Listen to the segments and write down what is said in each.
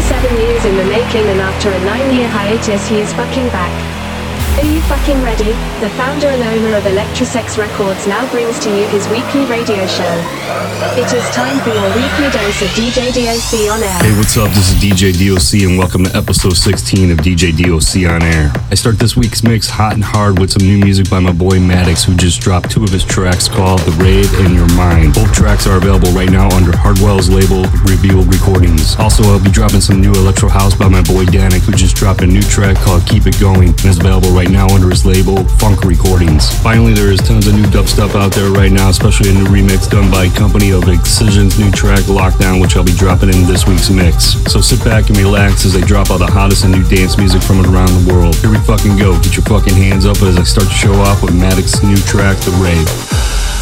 27 years in the making and after a 9-year hiatus he is fucking back. Are you fucking ready? The founder and owner of Electrosex Records now brings to you his weekly radio show. It is time for your weekly dose of DJ DOC on air. Hey, what's up? This is DJ DOC, and welcome to episode 16 of DJ DOC on air. I start this week's mix hot and hard with some new music by my boy Maddix, who just dropped two of his tracks called The Rave and Your Mind. Both tracks are available right now under Hardwell's label, Revealed Recordings. Also, I'll be dropping some new electro house by my boy Dannic, who just dropped a new track called Keep It Going, and is available right now under his label, Fonk Recordings. Finally, there is tons of new dub stuff out there right now, especially a new remix done by Company of Excision's new track, Lockdown, which I'll be dropping in this week's mix. So sit back and relax as I drop all the hottest and new dance music from around the world. Here we fucking go. Get your fucking hands up as I start to show off with Maddix's new track, The Rave.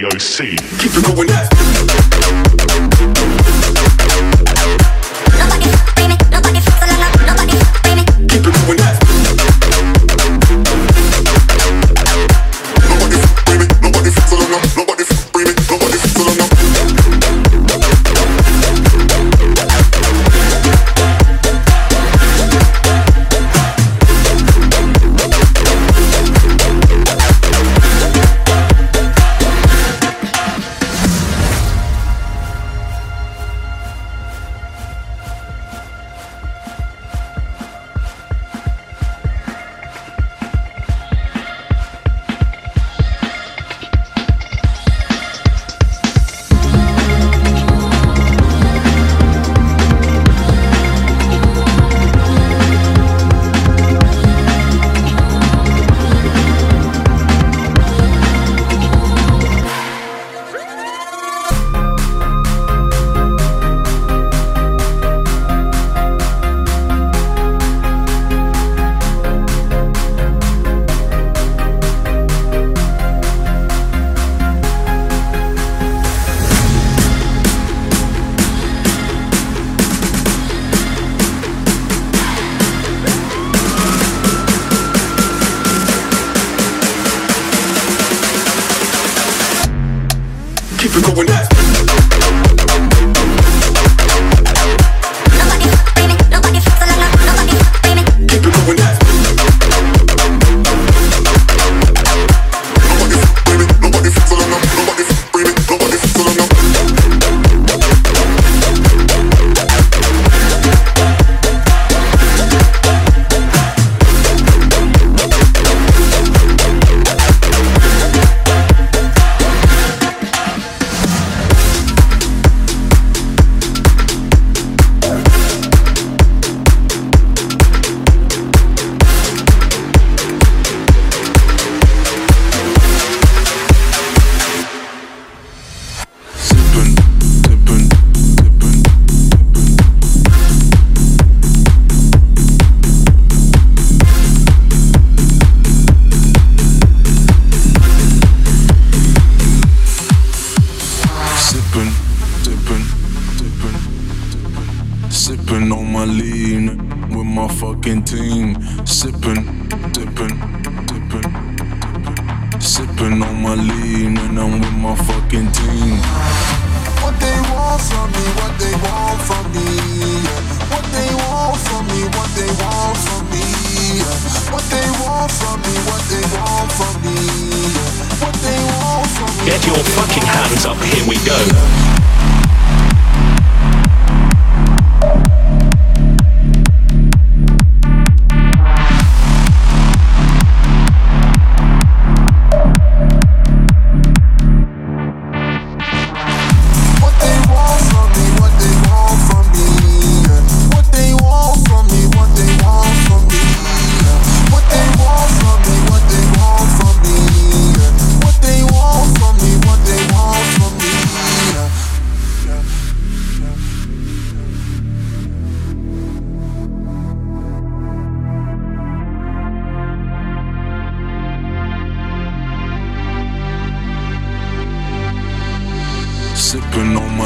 DOC. Keep it going.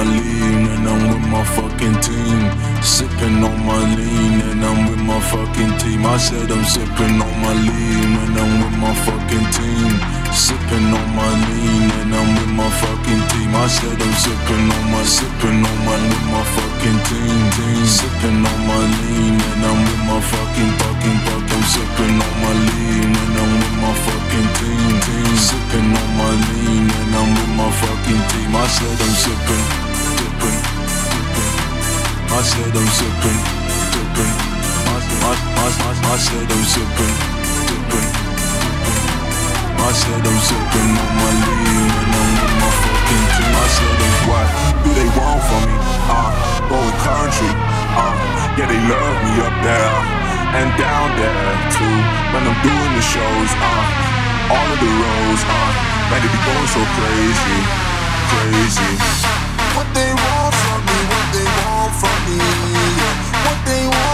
Lean and I'm with my fucking team. Sipping on my lean and I'm with my fucking team. I said I'm sipping on my lean and I'm with my fucking team. Sipping on my lean and I'm with my fucking team. I said I'm sipping on my sipping on my with my fucking team. team. Sipping on my lean and I'm with my fucking fucking fuck. I'm sipping on my lean and I'm with my fucking team. team. Sipping on my lean and I'm with my fucking team. I said I'm sipping, sipping. I said I'm sipping, sipping. I, I, I, I, said I'm sipping, sipping. I said I'm sipping on my lean and I'm with my fucking team. I said I'm What do they want from me? Uh, going country. Uh, yeah, they love me up there and down there too. When I'm doing the shows, uh, all of the roads, uh, man, they be going so crazy, crazy. What they want from me, what they want from me, what they want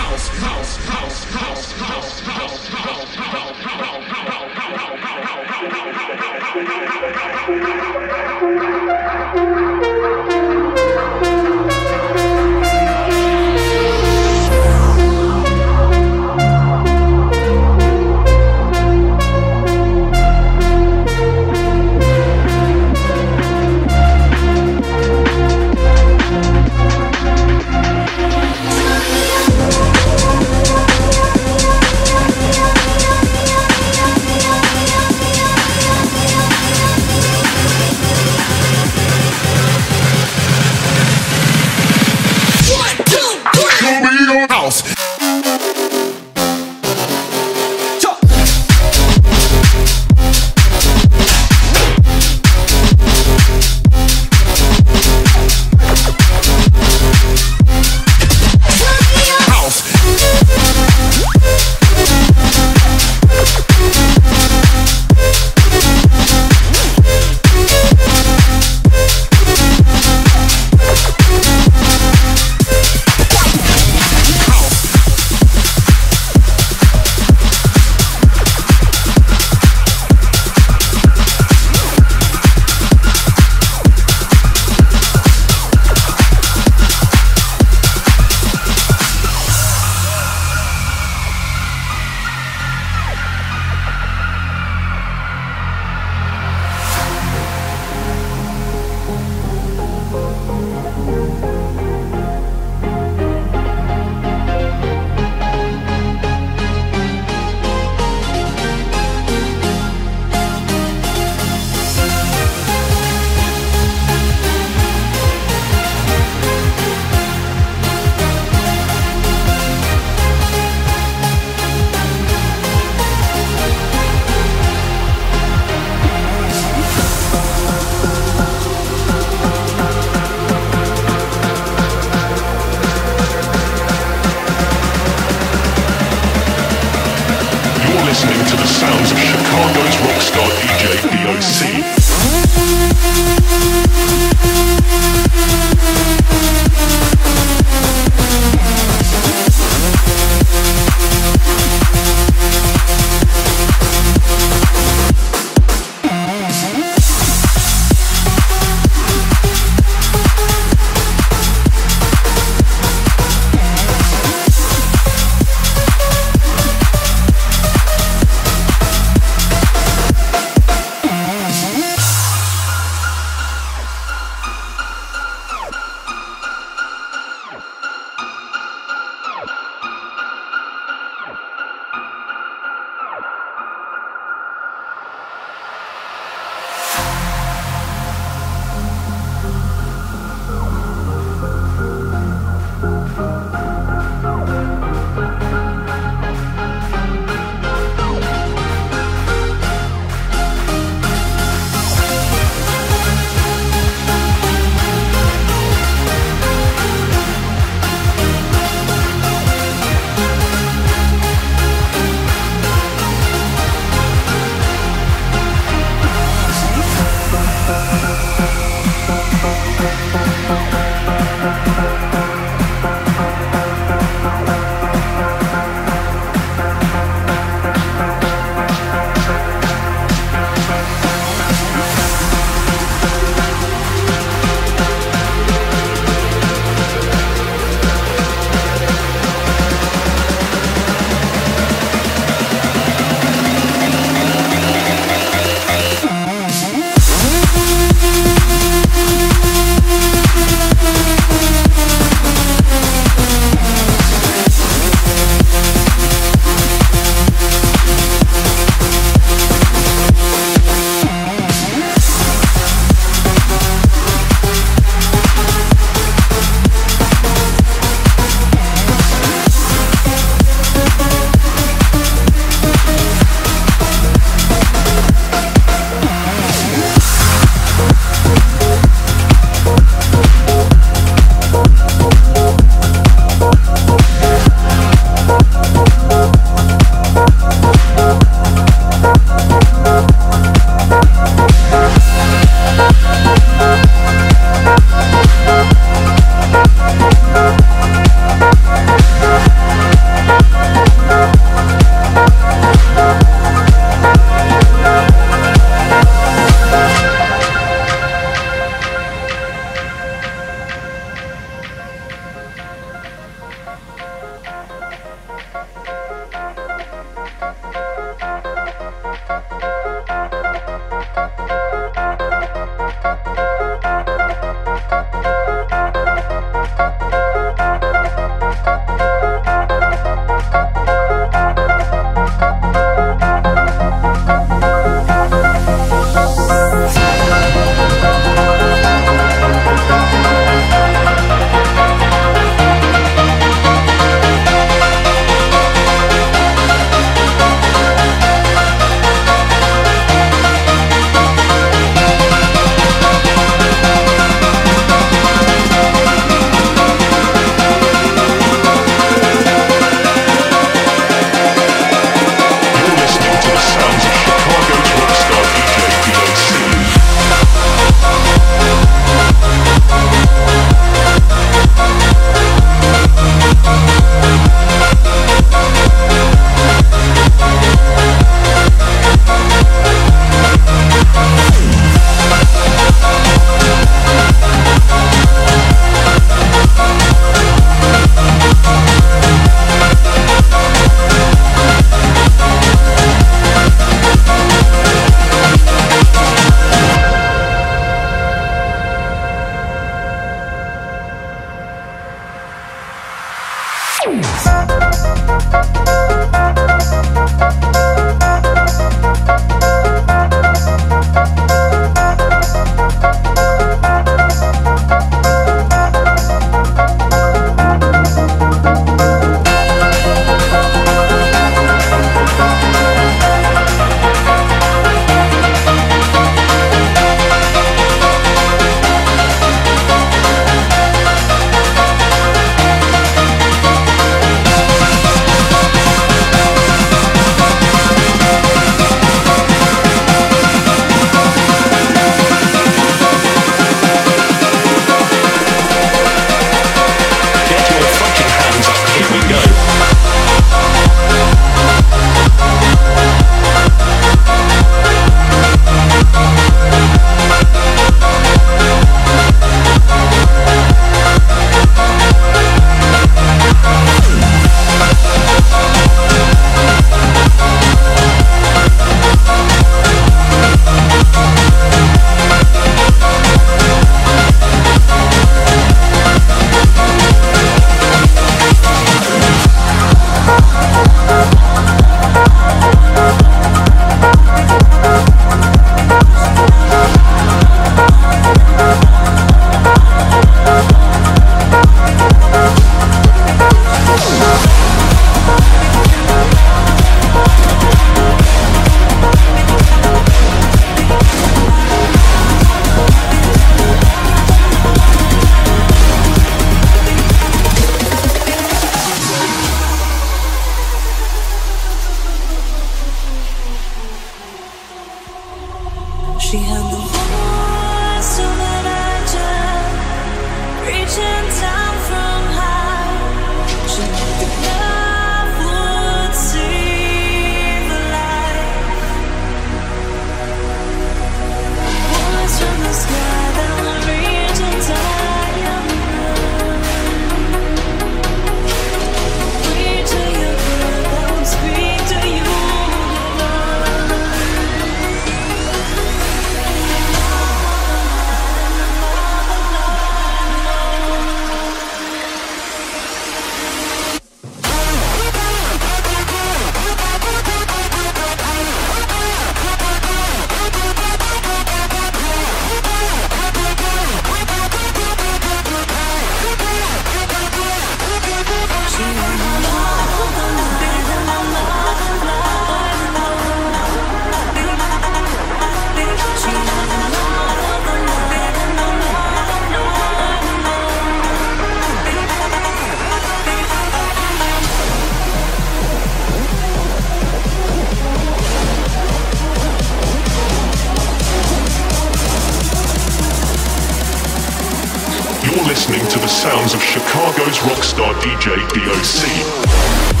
of Chicago's rockstar DJ DOC.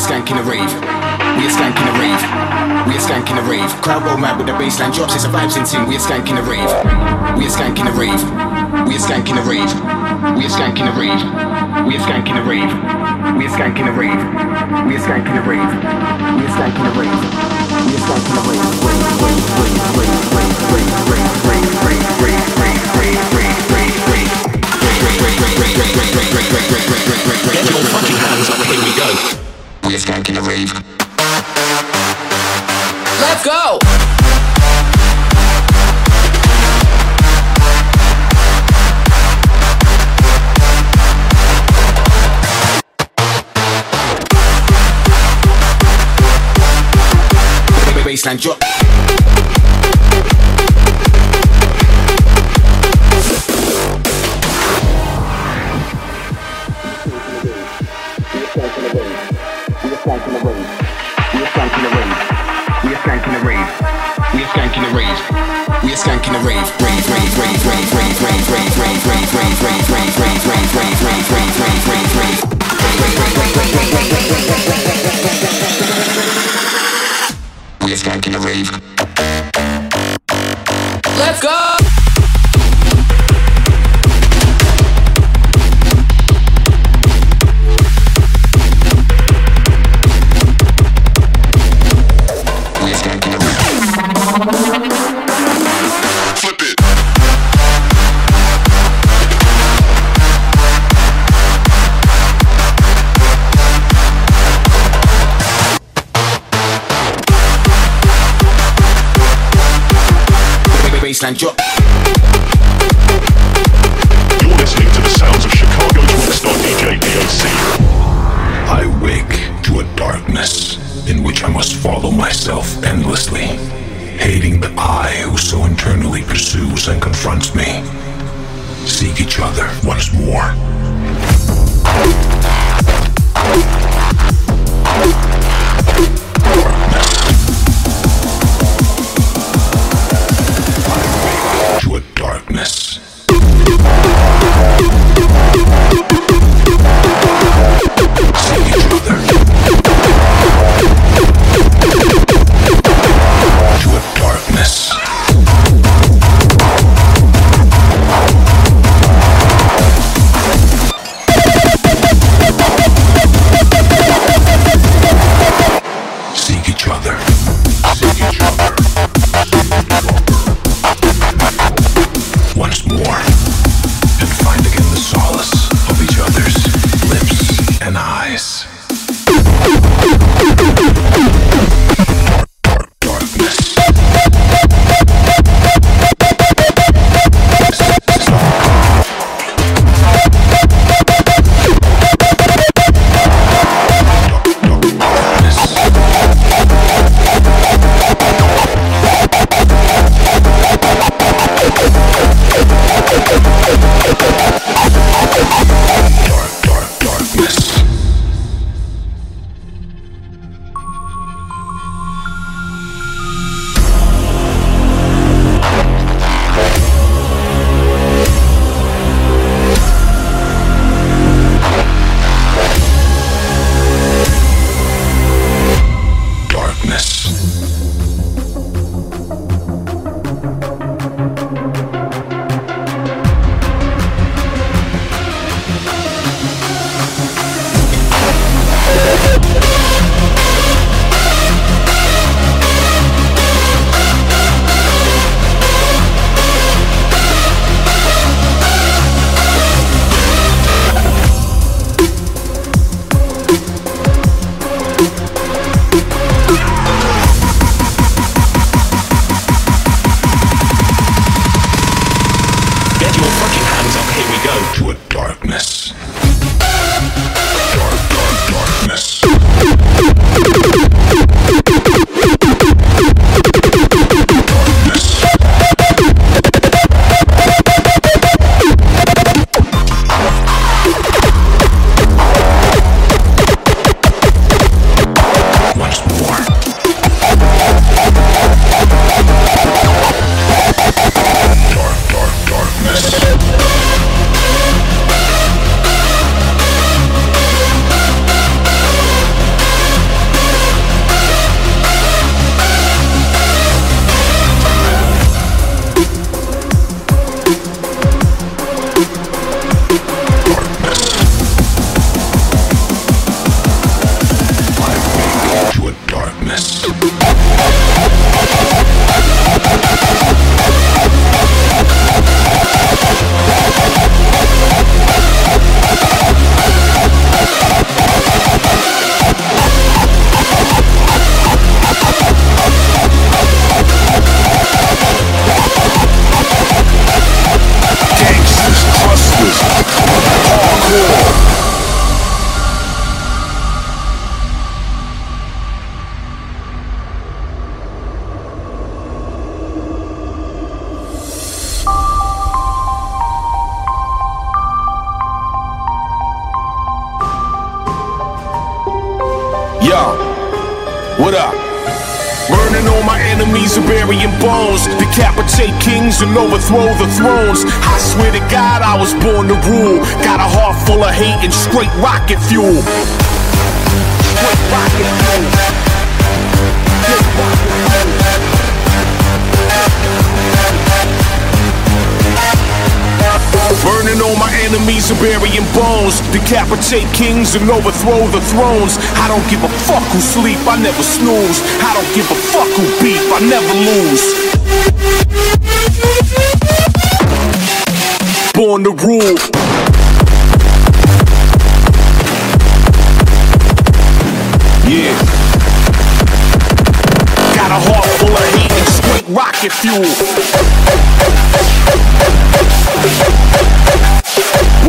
Are skanking the rave. We are skanking the rave. We are skanking the rave. Crowd go mad with the bassline drops. It's a vibes in sync. We are skanking the rave. We are skanking the rave. We are skanking the rave. We are skanking the rave. We are skanking the rave. We are skanking the rave. We are skanking the rave. We are skanking the rave. We are skanking the rave. Rave, rave, rave, rave, rave, rave, rave, rave, rave, rave, rave, rave, rave, rave, rave. Get your fucking hands up, here we go. We are skanking the rave. Let's go! Bassline drop. Skanking the rave. We are skanking the rave. Rave, rave, rave, rave, rave, rave, rave, rave, rave, rave, rave, rave, rave, rave, rave, rave, rave, rave, rave. rave. We are skanking the rave. Bassline bassline drop. You're listening to the sounds of Chicago's rockstar DJ DOC. I wake to a darkness in which I must follow myself endlessly, hating the I who so internally pursues and confronts me. Seek each other once more. Burning all my enemies are burying bones. Decapitate kings and overthrow the thrones. I swear to God, I was born to rule. Got a heart full of hate and straight rocket fuel. Burning all my enemies and burying bones. Decapitate kings and overthrow the thrones. I don't give a fuck who sleep, I never snooze. I don't give a fuck who beef, I never lose. Born to rule. Yeah. Got a heart full of hate and straight rocket fuel.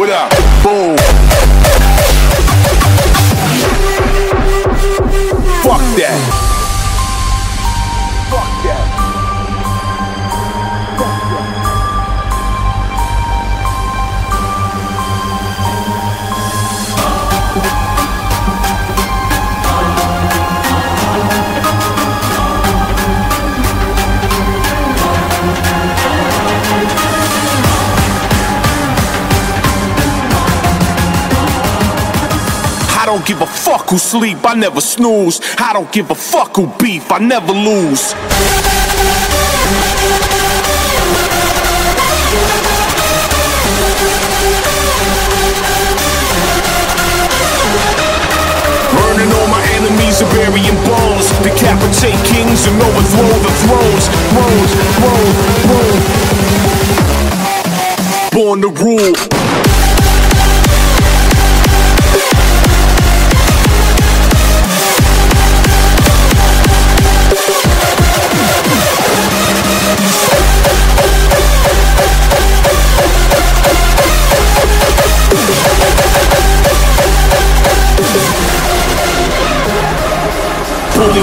What up? Don't give a fuck who sleep, I never snooze. I don't give a fuck who beef, I never lose. Burning all my enemies and burying bones. Decapitate kings and overthrow the thrones. Thrones, throne, throne. Born to rule.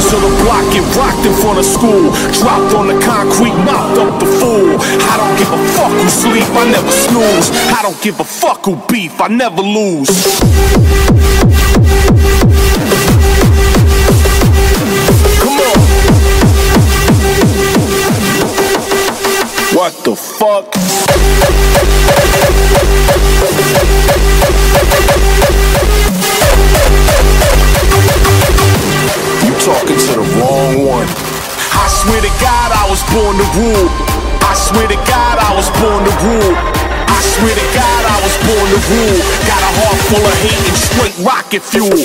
On the block get rocked in front of school. Dropped on the concrete, mopped up the fool. I don't give a fuck who sleep, I never snooze. I don't give a fuck who beef, I never lose. Come on. What the fuck? Talking to the wrong one. I swear to God I was born to rule. I swear to God I was born to rule. I swear to God I was born to rule. Got a heart full of hate and straight rocket fuel.